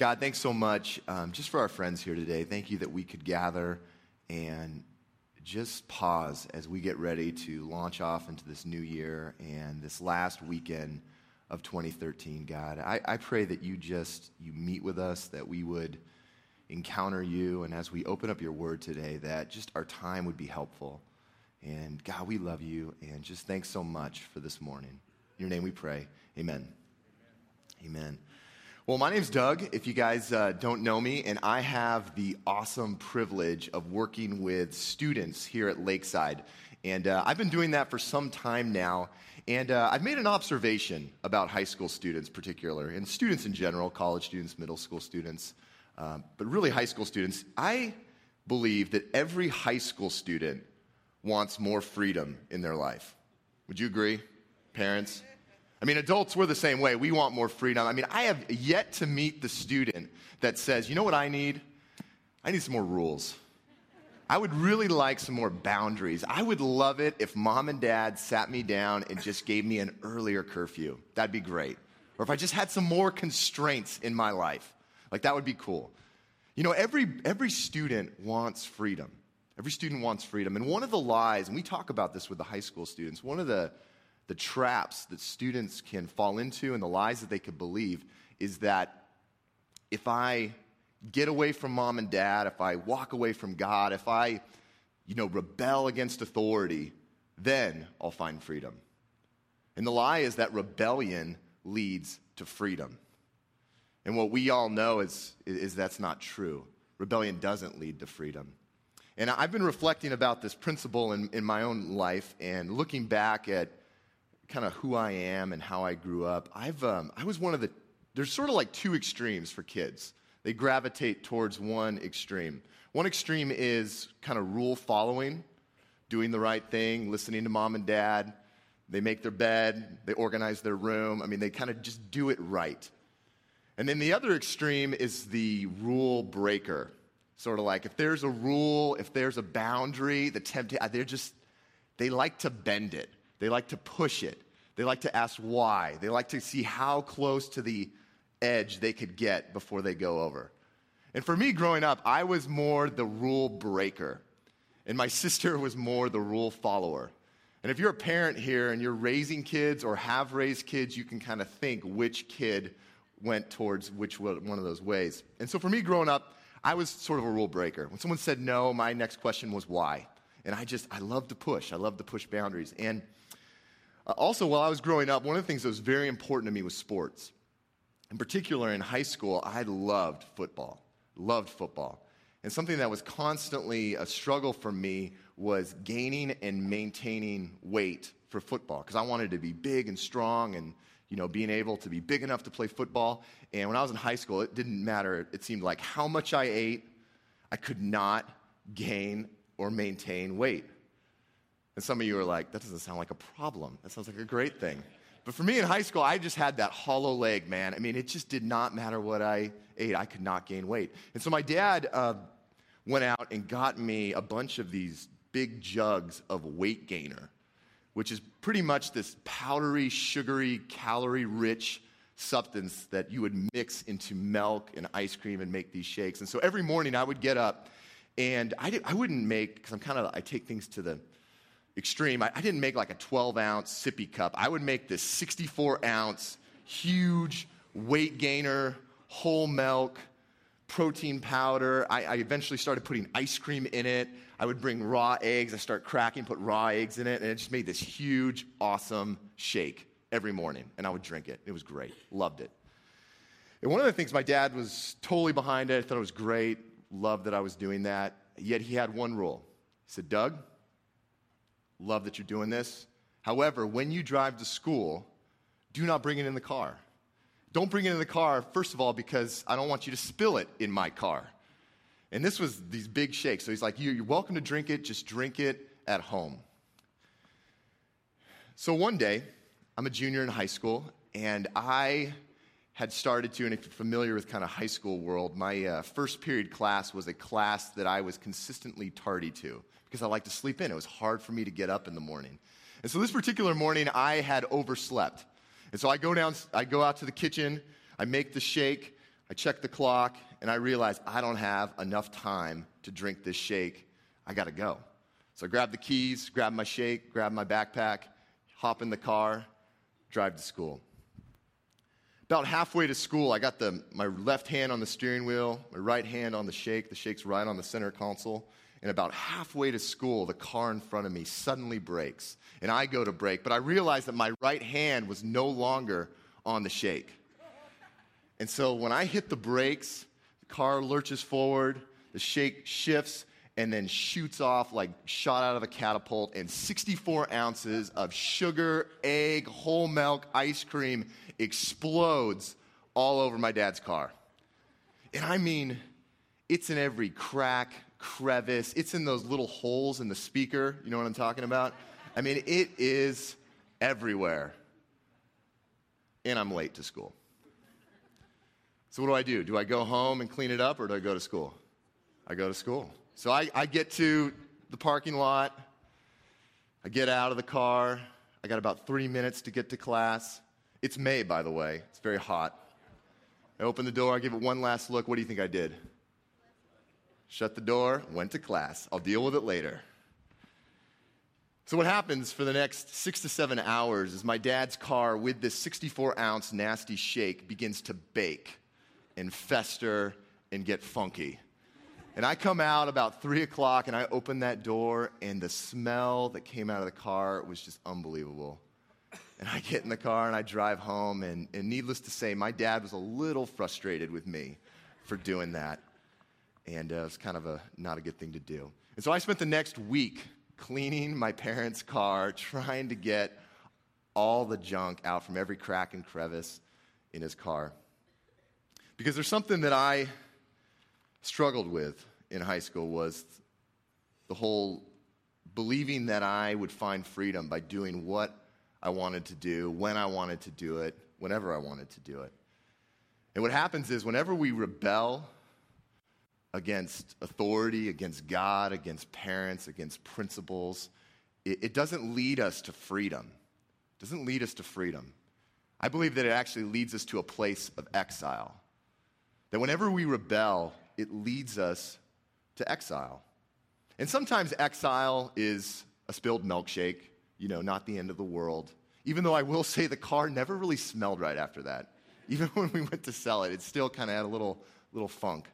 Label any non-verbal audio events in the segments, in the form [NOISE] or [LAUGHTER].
God, thanks so much um, just for our friends here today. Thank you that we could gather and just pause as we get ready to launch off into this new year and this last weekend of 2013 god. I, I, pray that you just you meet with us that we would encounter you and as we open up your word today that just our time would be helpful. And god we love you and just thanks so much for this morning. In your name we pray. Amen amen, amen. Well, my name's Doug, if you guys uh, don't know me, and I have the awesome privilege of working with students here at Lakeside. And uh, I've been doing that for some time now. And uh, I've made an observation about high school students, particular, and students in general, college students, middle school students, um, but really high school students. I believe that every high school student wants more freedom in their life. Would you agree, parents? I mean, adults, we're the same way. We want more freedom. I mean, I have yet to meet the student that says, you know what I need? I need some more rules. I would really like some more boundaries. I would love it if mom and dad sat me down and just gave me an earlier curfew. That'd be great. Or if I just had some more constraints in my life. Like, that would be cool. You know, every, every student wants freedom. Every student wants freedom. And one of the lies, and we talk about this with the high school students, one of the the traps that students can fall into and the lies that they could believe is that if I get away from mom and dad, if I walk away from God, if I, you know, rebel against authority, then I'll find freedom. And the lie is that rebellion leads to freedom. And what we all know is, is that's not true. Rebellion doesn't lead to freedom. And I've been reflecting about this principle in, in my own life and looking back at kind of who I am and how I grew up, I've, um, I was one of the, there's sort of like two extremes for kids. They gravitate towards one extreme. One extreme is kind of rule following, doing the right thing, listening to mom and dad. They make their bed, they organize their room. I mean, they kind of just do it right. And then the other extreme is the rule breaker. Sort of like if there's a rule, if there's a boundary, the temptation, they're just, they like to bend it. They like to push it. They like to ask why. They like to see how close to the edge they could get before they go over. And for me growing up, I was more the rule breaker, and my [LAUGHS] sister was more the rule follower. And if you're a parent here and you're raising kids or have raised kids, you can kind of think which kid went towards which one of those ways. And so for me growing up, I was sort of a rule breaker. When someone said no, my next question was why. And I just, I love to push. I love to push boundaries. And also, while I was growing up, one of the things that was very important to me was sports. In particular, in high school, I loved football, loved football. And something that was constantly a struggle for me was gaining and maintaining weight for football because I wanted to be big and strong and you know being able to be big enough to play football. And when I was in high school, it didn't matter. It seemed like how much I ate, I could not gain or maintain weight. And some of you are like, that doesn't sound like a problem. That sounds like a great thing. But for me in high school, I just had that hollow leg, man. I mean, it just did not matter what I ate, I could not gain weight. And so my dad uh, went out and got me a bunch of these big jugs of weight gainer, which is pretty much this powdery, sugary, calorie rich substance that you would mix into milk and ice cream and make these shakes. And so every morning I would get up and I, did, I wouldn't make, because I'm kind of, I take things to the extreme. I, I didn't make like a 12 ounce sippy cup. I would make this 64 ounce, huge weight gainer, whole milk, protein powder. I, I, eventually started putting ice cream in it. I would bring raw eggs. I start cracking, put raw eggs in it, and it just made this huge, awesome shake every morning. And I would drink it. It was great. Loved it. And one of the things my dad was totally behind it. I thought it was great. Loved that I was doing that. Yet he had one rule. He said, Doug, Love that you're doing this. However, when you drive to school, do not bring it in the car. Don't bring it in the car, first of all, because I don't want you to spill it in my car. And this was these big shakes. So he's like, You're welcome to drink it, just drink it at home. So one day, I'm a junior in high school, and I had started to, and if you're familiar with kind of high school world, my uh, first period class was a class that I was consistently tardy to because I like to sleep in. It was hard for me to get up in the morning. And so this particular morning, I had overslept. And so I go down, I go out to the kitchen, I make the shake, I check the clock and I realize I don't have enough time to drink this shake. I got to go. So I grab the keys, grab my shake, grab my backpack, hop in the car, drive to school. About halfway to school, I got the, my left hand on the steering wheel, my right hand on the shake. The shake's right on the center console. And about halfway to school, the car in front of me suddenly brakes. And I go to brake, but I realize that my right hand was no longer on the shake. And so when I hit the brakes, the car lurches forward, the shake shifts, and then shoots off like shot out of a catapult, and 64 ounces of sugar, egg, whole milk, ice cream explodes all over my dad's car. And I mean, it's in every crack, crevice, it's in those little holes in the speaker. You know what I'm talking about? I mean, it is everywhere. And I'm late to school. So, what do I do? Do I go home and clean it up or do I go to school? I go to school. So, I, I get to the parking lot. I get out of the car. I got about three minutes to get to class. It's May, by the way. It's very hot. I open the door. I give it one last look. What do you think I did? Shut the door, went to class. I'll deal with it later. So, what happens for the next six to seven hours is my dad's car with this 64 ounce nasty shake begins to bake and fester and get funky. And I come out about three o'clock and I open that door, and the smell that came out of the car was just unbelievable. And I get in the car and I drive home, and, and needless to say, my dad was a little frustrated with me for doing that. And uh, it was kind of a not a good thing to do. And so I spent the next week cleaning my parents' car, trying to get all the junk out from every crack and crevice in his car. Because there's something that I struggled with in high school was the whole believing that I would find freedom by doing what I wanted to do, when I wanted to do it, whenever I wanted to do it. And what happens is whenever we rebel against authority, against God, against parents, against principles, it, it doesn't lead us to freedom. It doesn't lead us to freedom. I believe that it actually leads us to a place of exile. That whenever we rebel, it leads us to exile. And sometimes exile is a spilled milkshake, you know, not the end of the world. Even though I will say the car never really smelled right after that. [LAUGHS] Even when we went to sell it, it still kind of had a little, little funk.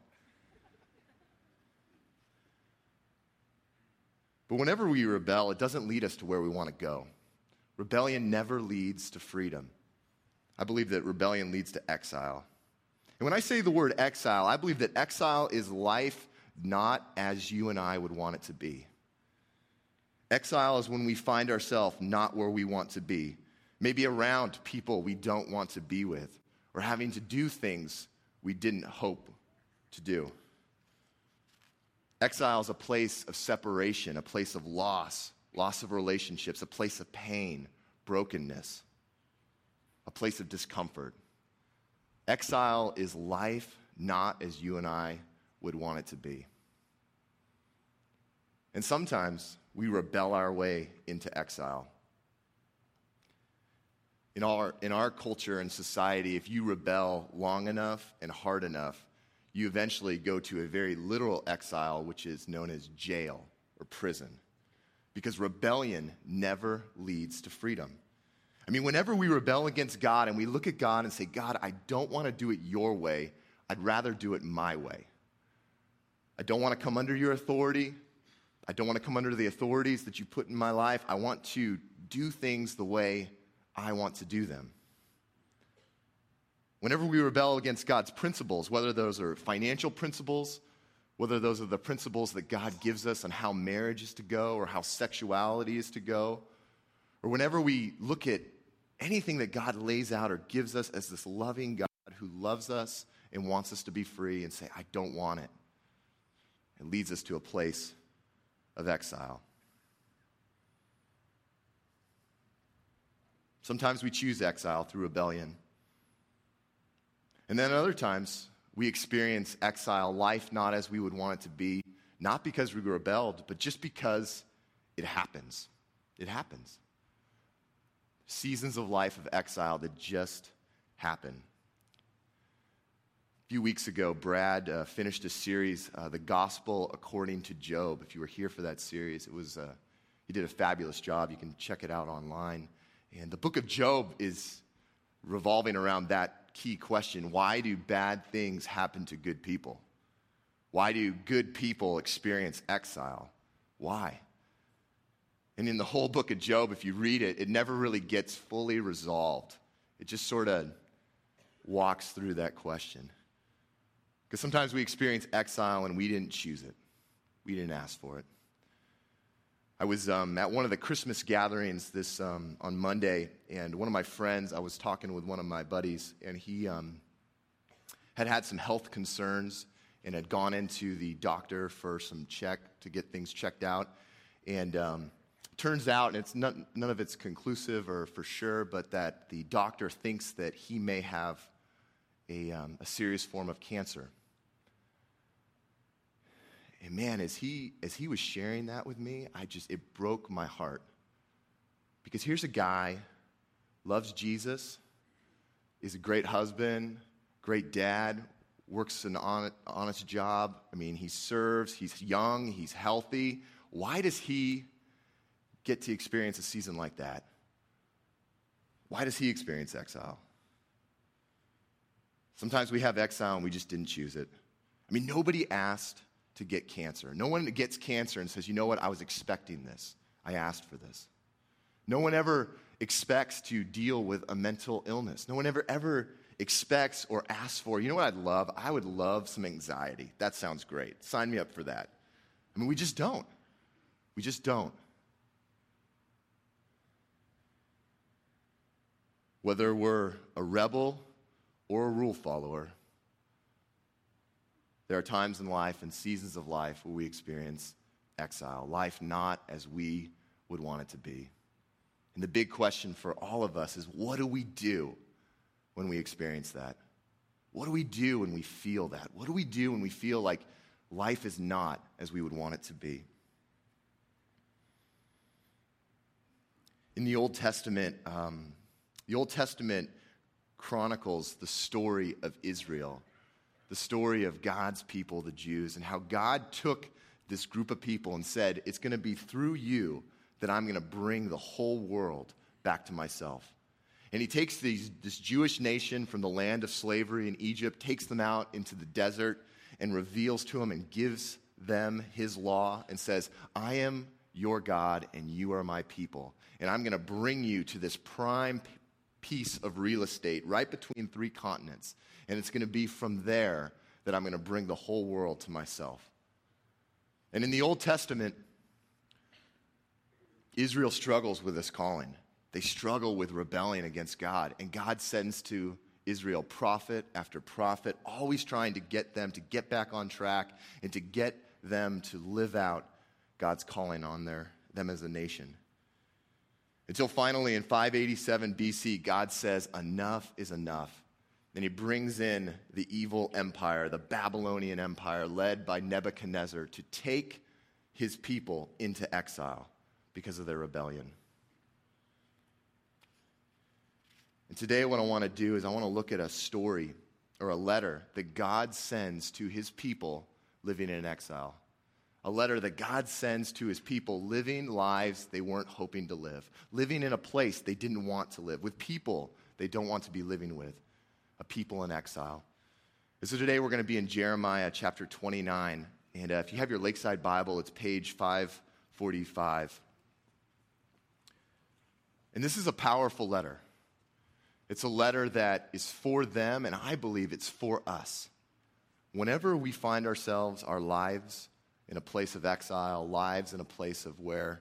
But whenever we rebel, it doesn't lead us to where we want to go. Rebellion never leads to freedom. I believe that rebellion leads to exile. And when I say the word exile, I believe that exile is life not as you and I would want it to be. Exile is when we find ourselves not where we want to be, maybe around people we don't want to be with, or having to do things we didn't hope to do. Exile is a place of separation, a place of loss, loss of relationships, a place of pain, brokenness, a place of discomfort. Exile is life not as you and I would want it to be. And sometimes we rebel our way into exile. In our, in our culture and society, if you rebel long enough and hard enough, you eventually go to a very literal exile, which is known as jail or prison. Because rebellion never leads to freedom. I mean, whenever we rebel against God and we look at God and say, God, I don't want to do it your way, I'd rather do it my way. I don't want to come under your authority. I don't want to come under the authorities that you put in my life. I want to do things the way I want to do them. Whenever we rebel against God's principles, whether those are financial principles, whether those are the principles that God gives us on how marriage is to go or how sexuality is to go, or whenever we look at anything that God lays out or gives us as this loving God who loves us and wants us to be free and say, I don't want it, it leads us to a place of exile. Sometimes we choose exile through rebellion. And then other times, we experience exile, life not as we would want it to be, not because we rebelled, but just because it happens. It happens. Seasons of life of exile that just happen. A few weeks ago, Brad uh, finished a series, uh, The Gospel According to Job. If you were here for that series, it was, uh, he did a fabulous job. You can check it out online. And the book of Job is revolving around that key question why do bad things happen to good people? Why do good people experience exile? Why? And in the whole book of Job, if you read it, it never really gets fully resolved. It just sort of walks through that question. Because sometimes we experience exile and we didn't choose it, we didn't ask for it. I was um, at one of the Christmas gatherings this um, on Monday, and one of my friends, I was talking with one of my buddies, and he um, had had some health concerns and had gone into the doctor for some check to get things checked out. And um, turns out, and it's not, none of it's conclusive or for sure, but that the doctor thinks that he may have a, um, a serious form of cancer. And man, as he, as he was sharing that with me, I just, it broke my heart. Because here's a guy, loves Jesus, is a great husband, great dad, works an honest job. I mean, he serves, he's young, he's healthy. Why does he get to experience a season like that? Why does he experience exile? Sometimes we have exile and we just didn't choose it. I mean, nobody asked to get cancer. No one gets cancer and says, you know what, I was expecting this. I asked for this. No one ever expects to deal with a mental illness. No one ever, ever expects or asks for. You know what I'd love? I would love some anxiety. That sounds great. Sign me up for that. I mean, we just don't. We just don't. Whether we're a rebel or a rule follower, there are times in life and seasons of life where we experience exile, life not as we would want it to be. And the big question for all of us is what do we do when we experience that? What do we do when we feel that? What do we do when we feel like life is not as we would want it to be? In the Old Testament, um, the Old Testament chronicles the story of Israel the story of God's people, the Jews, and how God took this group of people and said, It's going to be through you that I'm going to bring the whole world back to myself. And he takes these, this Jewish nation from the land of slavery in Egypt, takes them out into the desert, and reveals to them and gives them his law and says, I am your God and you are my people. And I'm going to bring you to this prime piece of real estate right between three continents. And it's going to be from there that I'm going to bring the whole world to myself. And in the Old Testament, Israel struggles with this calling. They struggle with rebellion against God. And God sends to Israel prophet after prophet, always trying to get them to get back on track and to get them to live out God's calling on their, them as a nation. Until finally in 587 BC, God says, Enough is enough. And he brings in the evil empire, the Babylonian empire, led by Nebuchadnezzar, to take his people into exile because of their rebellion. And today, what I want to do is I want to look at a story or a letter that God sends to his people living in exile a letter that God sends to his people living lives they weren't hoping to live, living in a place they didn't want to live, with people they don't want to be living with, a people in exile. And so today we're going to be in Jeremiah chapter 29. And uh, if you have your Lakeside Bible, it's page 545. And this is a powerful letter. It's a letter that is for them, and I believe it's for us. Whenever we find ourselves, our lives, in a place of exile, lives in a place of where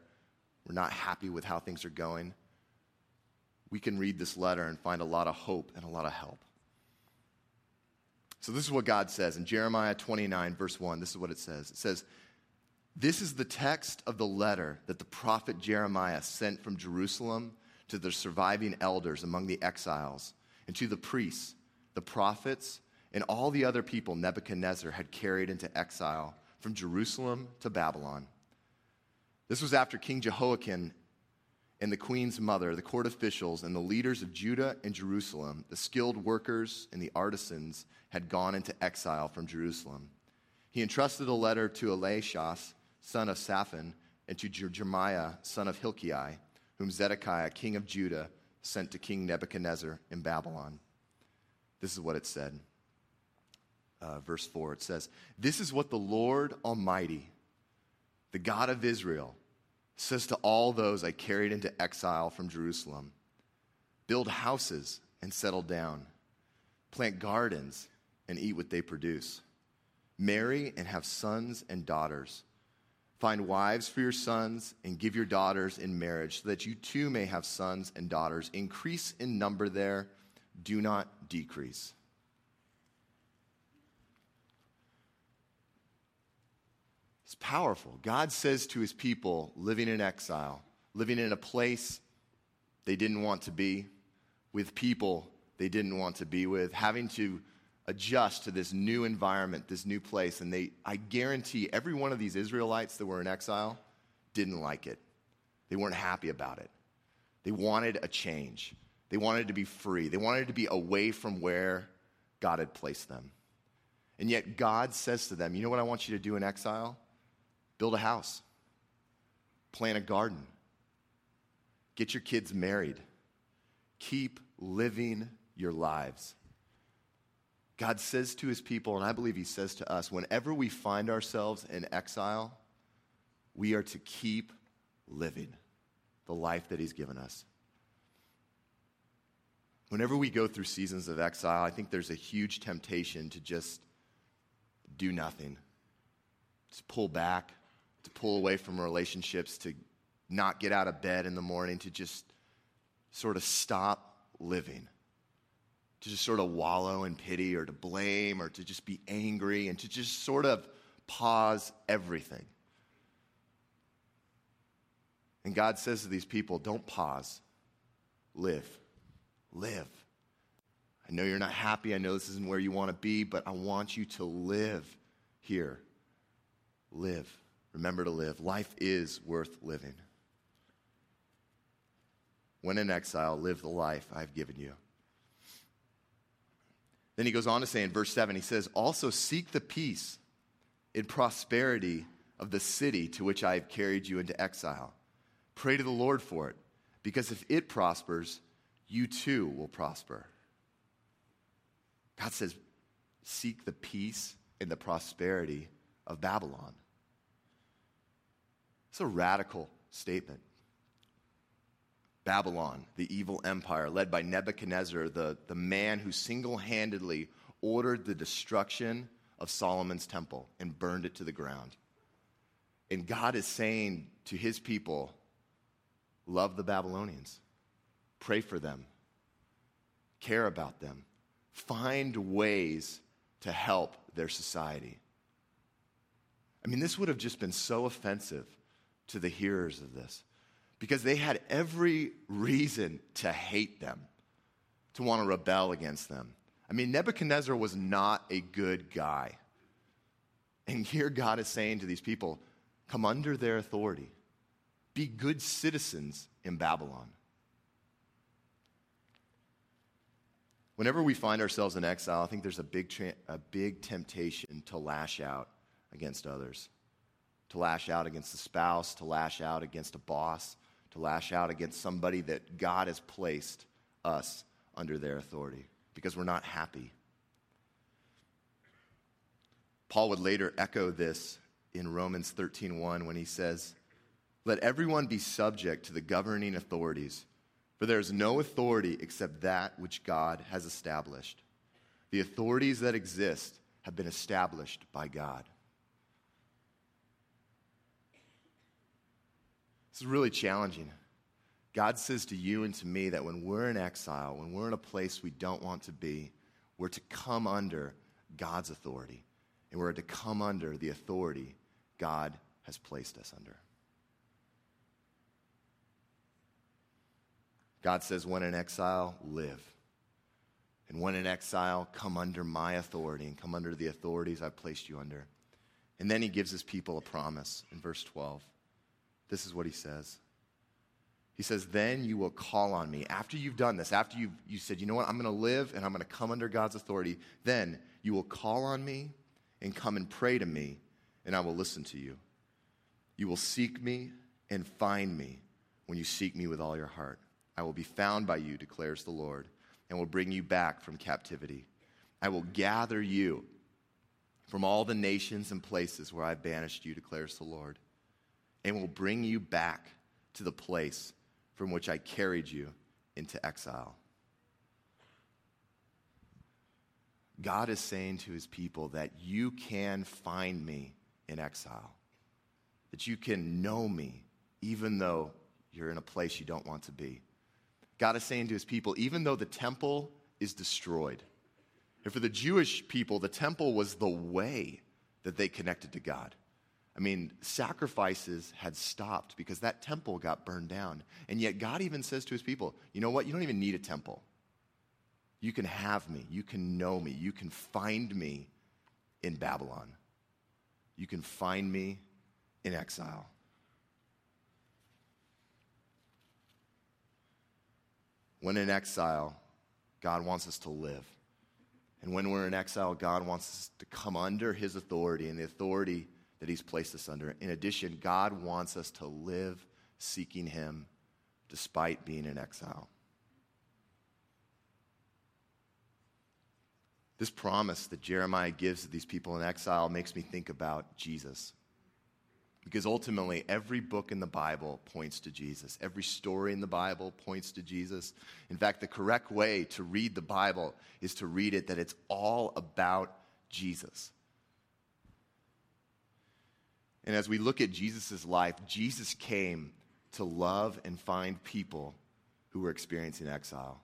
we're not happy with how things are going, we can read this letter and find a lot of hope and a lot of help. So, this is what God says in Jeremiah 29, verse 1. This is what it says It says, This is the text of the letter that the prophet Jeremiah sent from Jerusalem to the surviving elders among the exiles and to the priests, the prophets, and all the other people Nebuchadnezzar had carried into exile from Jerusalem to Babylon. This was after King Jehoiakim and the queen's mother, the court officials, and the leaders of Judah and Jerusalem, the skilled workers and the artisans, had gone into exile from Jerusalem. He entrusted a letter to Elasah, son of Shaphan, and to Jeremiah, son of Hilkiah, whom Zedekiah, king of Judah, sent to King Nebuchadnezzar in Babylon. This is what it said. Uh, verse 4 it says, This is what the Lord Almighty, the God of Israel, says to all those I carried into exile from Jerusalem Build houses and settle down, plant gardens and eat what they produce, marry and have sons and daughters. Find wives for your sons and give your daughters in marriage so that you too may have sons and daughters. Increase in number there, do not decrease. It's powerful. God says to his people living in exile, living in a place they didn't want to be, with people they didn't want to be with, having to adjust to this new environment, this new place. And they, I guarantee every one of these Israelites that were in exile didn't like it. They weren't happy about it. They wanted a change. They wanted to be free. They wanted to be away from where God had placed them. And yet God says to them, You know what I want you to do in exile? Build a house, plant a garden, get your kids married, keep living your lives. God says to his people, and I believe he says to us, whenever we find ourselves in exile, we are to keep living the life that he's given us. Whenever we go through seasons of exile, I think there's a huge temptation to just do nothing, to pull back, to pull away from relationships, to not get out of bed in the morning, to just sort of stop living, to just sort of wallow in pity or to blame or to just be angry and to just sort of pause everything. And God says to these people, don't pause, live. Live. I know you're not happy. I know this isn't where you want to be, but I want you to live here. Live. Remember to live. Life is worth living. When in exile, live the life I've given you. Then he goes on to say in verse 7, he says, Also seek the peace and prosperity of the city to which I have carried you into exile. Pray to the Lord for it, because if it prospers, you too will prosper. God says, Seek the peace and the prosperity of Babylon. It's a radical statement. Babylon, the evil empire led by Nebuchadnezzar, the, the man who single handedly ordered the destruction of Solomon's temple and burned it to the ground. And God is saying to his people, Love the Babylonians, pray for them, care about them, find ways to help their society. I mean, this would have just been so offensive to the hearers of this because they had every reason to hate them, to want to rebel against them. I mean, Nebuchadnezzar was not a good guy. And here God is saying to these people, come under their authority, be good citizens in Babylon. Whenever we find ourselves in exile, I think there's a big, tra- a big temptation to lash out against others to lash out against a spouse, to lash out against a boss, to lash out against somebody that God has placed us under their authority because we're not happy. Paul would later echo this in Romans 13:1 when he says, "Let everyone be subject to the governing authorities, for there is no authority except that which God has established. The authorities that exist have been established by God." This is really challenging. God says to you and to me that when we're in exile, when we're in a place we don't want to be, we're to come under God's authority. And we're to come under the authority God has placed us under. God says, when in exile, live. And when in exile, come under my authority and come under the authorities I've placed you under. And then he gives his people a promise in verse 12. This is what he says He says, Then you will call on me. After you've done this, after you've you said, You know what? I'm going to live and I'm going to come under God's authority, then you will call on me and come and pray to me, and I will listen to you. You will seek me and find me when you seek me with all your heart. I will be found by you, declares the Lord, and will bring you back from captivity. I will gather you from all the nations and places where I banished you, declares the Lord, and will bring you back to the place from which I carried you into exile. God is saying to his people that you can find me in exile, that you can know me even though you're in a place you don't want to be. God is saying to his people, even though the temple is destroyed, and for the Jewish people, the temple was the way that they connected to God. I mean, sacrifices had stopped because that temple got burned down. And yet, God even says to his people, you know what? You don't even need a temple. You can have me. You can know me. You can find me in Babylon. You can find me in exile. When in exile, God wants us to live. And when we're in exile, God wants us to come under his authority and the authority that he's placed us under. In addition, God wants us to live seeking him despite being in exile. This promise that Jeremiah gives to these people in exile makes me think about Jesus. Because ultimately, every book in the Bible points to Jesus. Every story in the Bible points to Jesus. In fact, the correct way to read the Bible is to read it that it's all about Jesus. And as we look at Jesus' life, Jesus came to love and find people who were experiencing exile.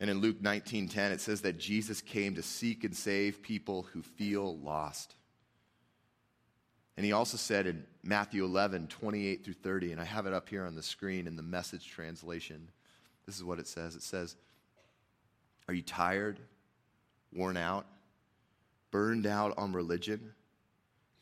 And in Luke 19:10 it says that Jesus came to seek and save people who feel lost. And he also said in Matthew 11, 28 through 30, and I have it up here on the screen in the message translation. This is what it says it says, Are you tired, worn out, burned out on religion?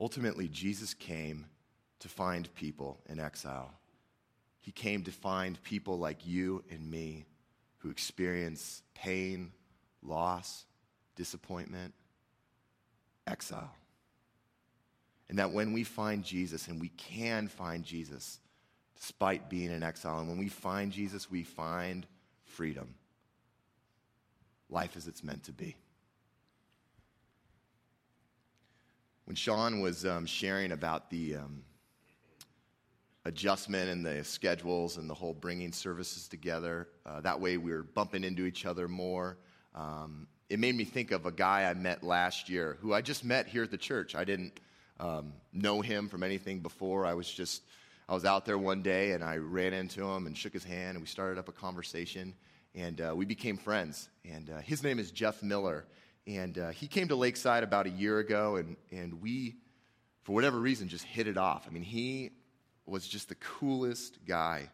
Ultimately, Jesus came to find people in exile. He came to find people like you and me who experience pain, loss, disappointment, exile. And that when we find Jesus, and we can find Jesus despite being in exile, and when we find Jesus, we find freedom. Life as it's meant to be. When Sean was um, sharing about the um, adjustment and the schedules and the whole bringing services together, uh, that way we were bumping into each other more. Um, it made me think of a guy I met last year who I just met here at the church. I didn't um, know him from anything before. I was just, I was out there one day and I ran into him and shook his hand and we started up a conversation and uh, we became friends. And uh, his name is Jeff Miller. And uh, he came to Lakeside about a year ago and, and we, for whatever reason, just hit it off. I mean, he was just the coolest guy.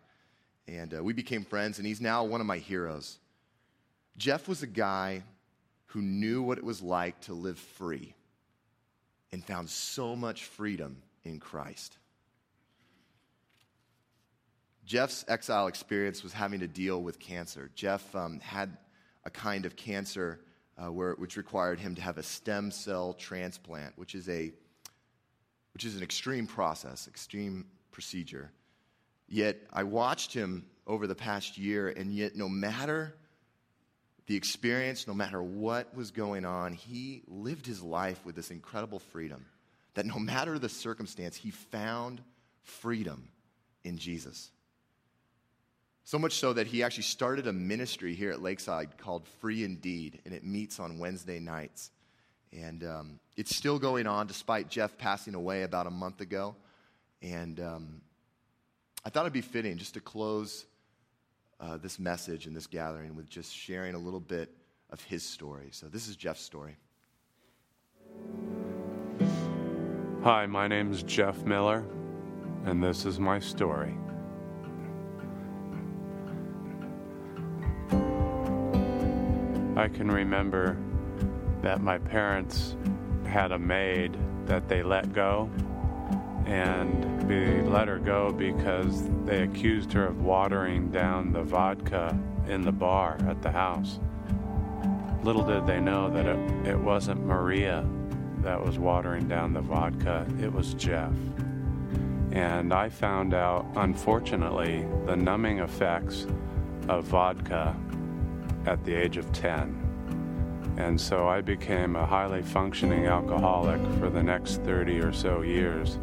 And uh, we became friends and he's now one of my heroes. Jeff was a guy who knew what it was like to live free and found so much freedom in Christ. Jeff's exile experience was having to deal with cancer. Jeff um, had a kind of cancer uh, where, which required him to have a stem cell transplant, which is, a, which is an extreme process, extreme procedure. Yet I watched him over the past year, and yet no matter the experience, no matter what was going on, he lived his life with this incredible freedom that no matter the circumstance, he found freedom in Jesus. So much so that he actually started a ministry here at Lakeside called Free Indeed, and it meets on Wednesday nights. And um, it's still going on despite Jeff passing away about a month ago. And um, I thought it'd be fitting just to close uh, this message and this gathering with just sharing a little bit of his story. So, this is Jeff's story. Hi, my name is Jeff Miller, and this is my story. I can remember that my parents had a maid that they let go, and they let her go because they accused her of watering down the vodka in the bar at the house. Little did they know that it, it wasn't Maria that was watering down the vodka, it was Jeff. And I found out, unfortunately, the numbing effects of vodka at the age of 10. And so I became a highly functioning alcoholic for the next 30 or so years.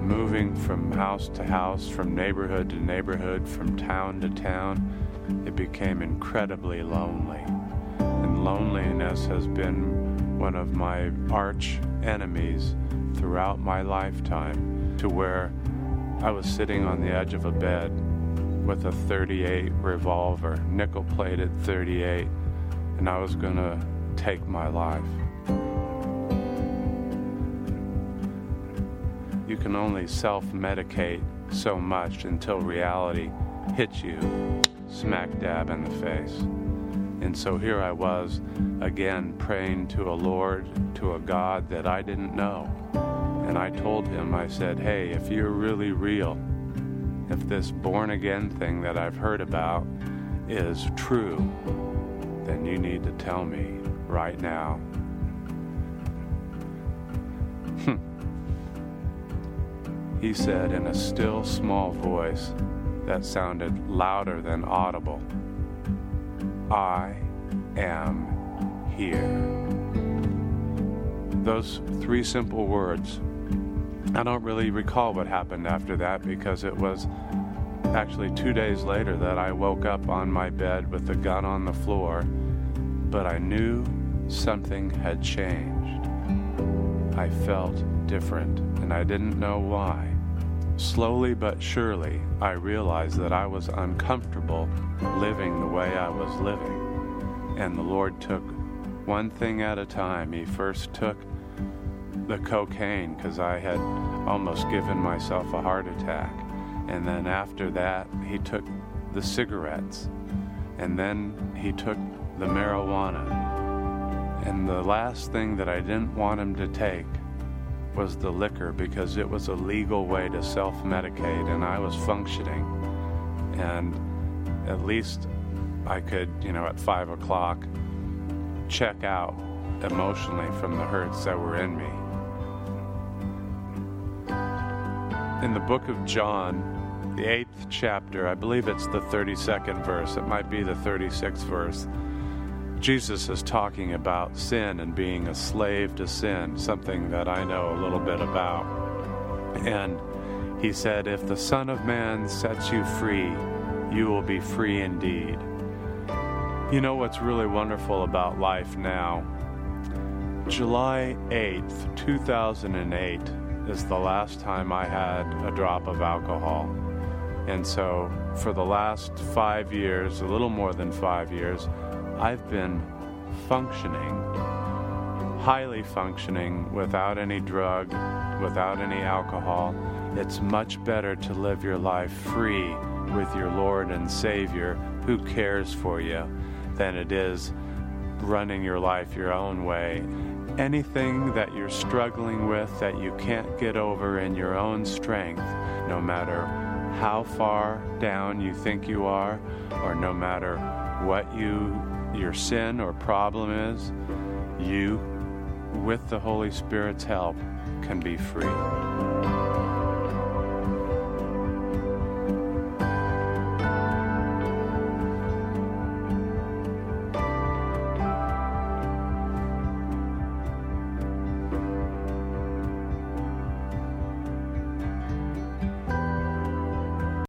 Moving from house to house, from neighborhood to neighborhood, from town to town, it became incredibly lonely. And loneliness has been one of my arch enemies throughout my lifetime to where I was sitting on the edge of a bed with a 38 revolver, nickel plated 38, and I was going to take my life. You can only self medicate so much until reality hits you smack dab in the face. And so here I was again praying to a Lord, to a God that I didn't know. And I told him, I said, hey, if you're really real, if this born again thing that I've heard about is true, then you need to tell me right now. Hmm. he said in a still small voice that sounded louder than audible, I am here. Those three simple words I don't really recall what happened after that because it was actually two days later that I woke up on my bed with the gun on the floor, but I knew something had changed. I felt different, and I didn't know why. Slowly but surely, I realized that I was uncomfortable living the way I was living. And the Lord took one thing at a time. He first took the cocaine because I had almost given myself a heart attack. And then after that, he took the cigarettes. And then he took the marijuana. And the last thing that I didn't want him to take was the liquor because it was a legal way to self medicate and I was functioning. And at least I could, you know, at five o'clock, check out emotionally from the hurts that were in me. In the book of John, the eighth chapter, I believe it's the 32nd verse, it might be the 36th verse. Jesus is talking about sin and being a slave to sin, something that I know a little bit about. And he said, If the Son of Man sets you free, you will be free indeed. You know what's really wonderful about life now? July 8th, 2008 is the last time I had a drop of alcohol. And so, for the last five years, a little more than five years, I've been functioning, highly functioning, without any drug, without any alcohol. It's much better to live your life free with your Lord and Savior who cares for you than it is running your life your own way anything that you're struggling with that you can't get over in your own strength, no matter how far down you think you are, or no matter what you your sin or problem is, you, with the Holy Spirit's help, can be free.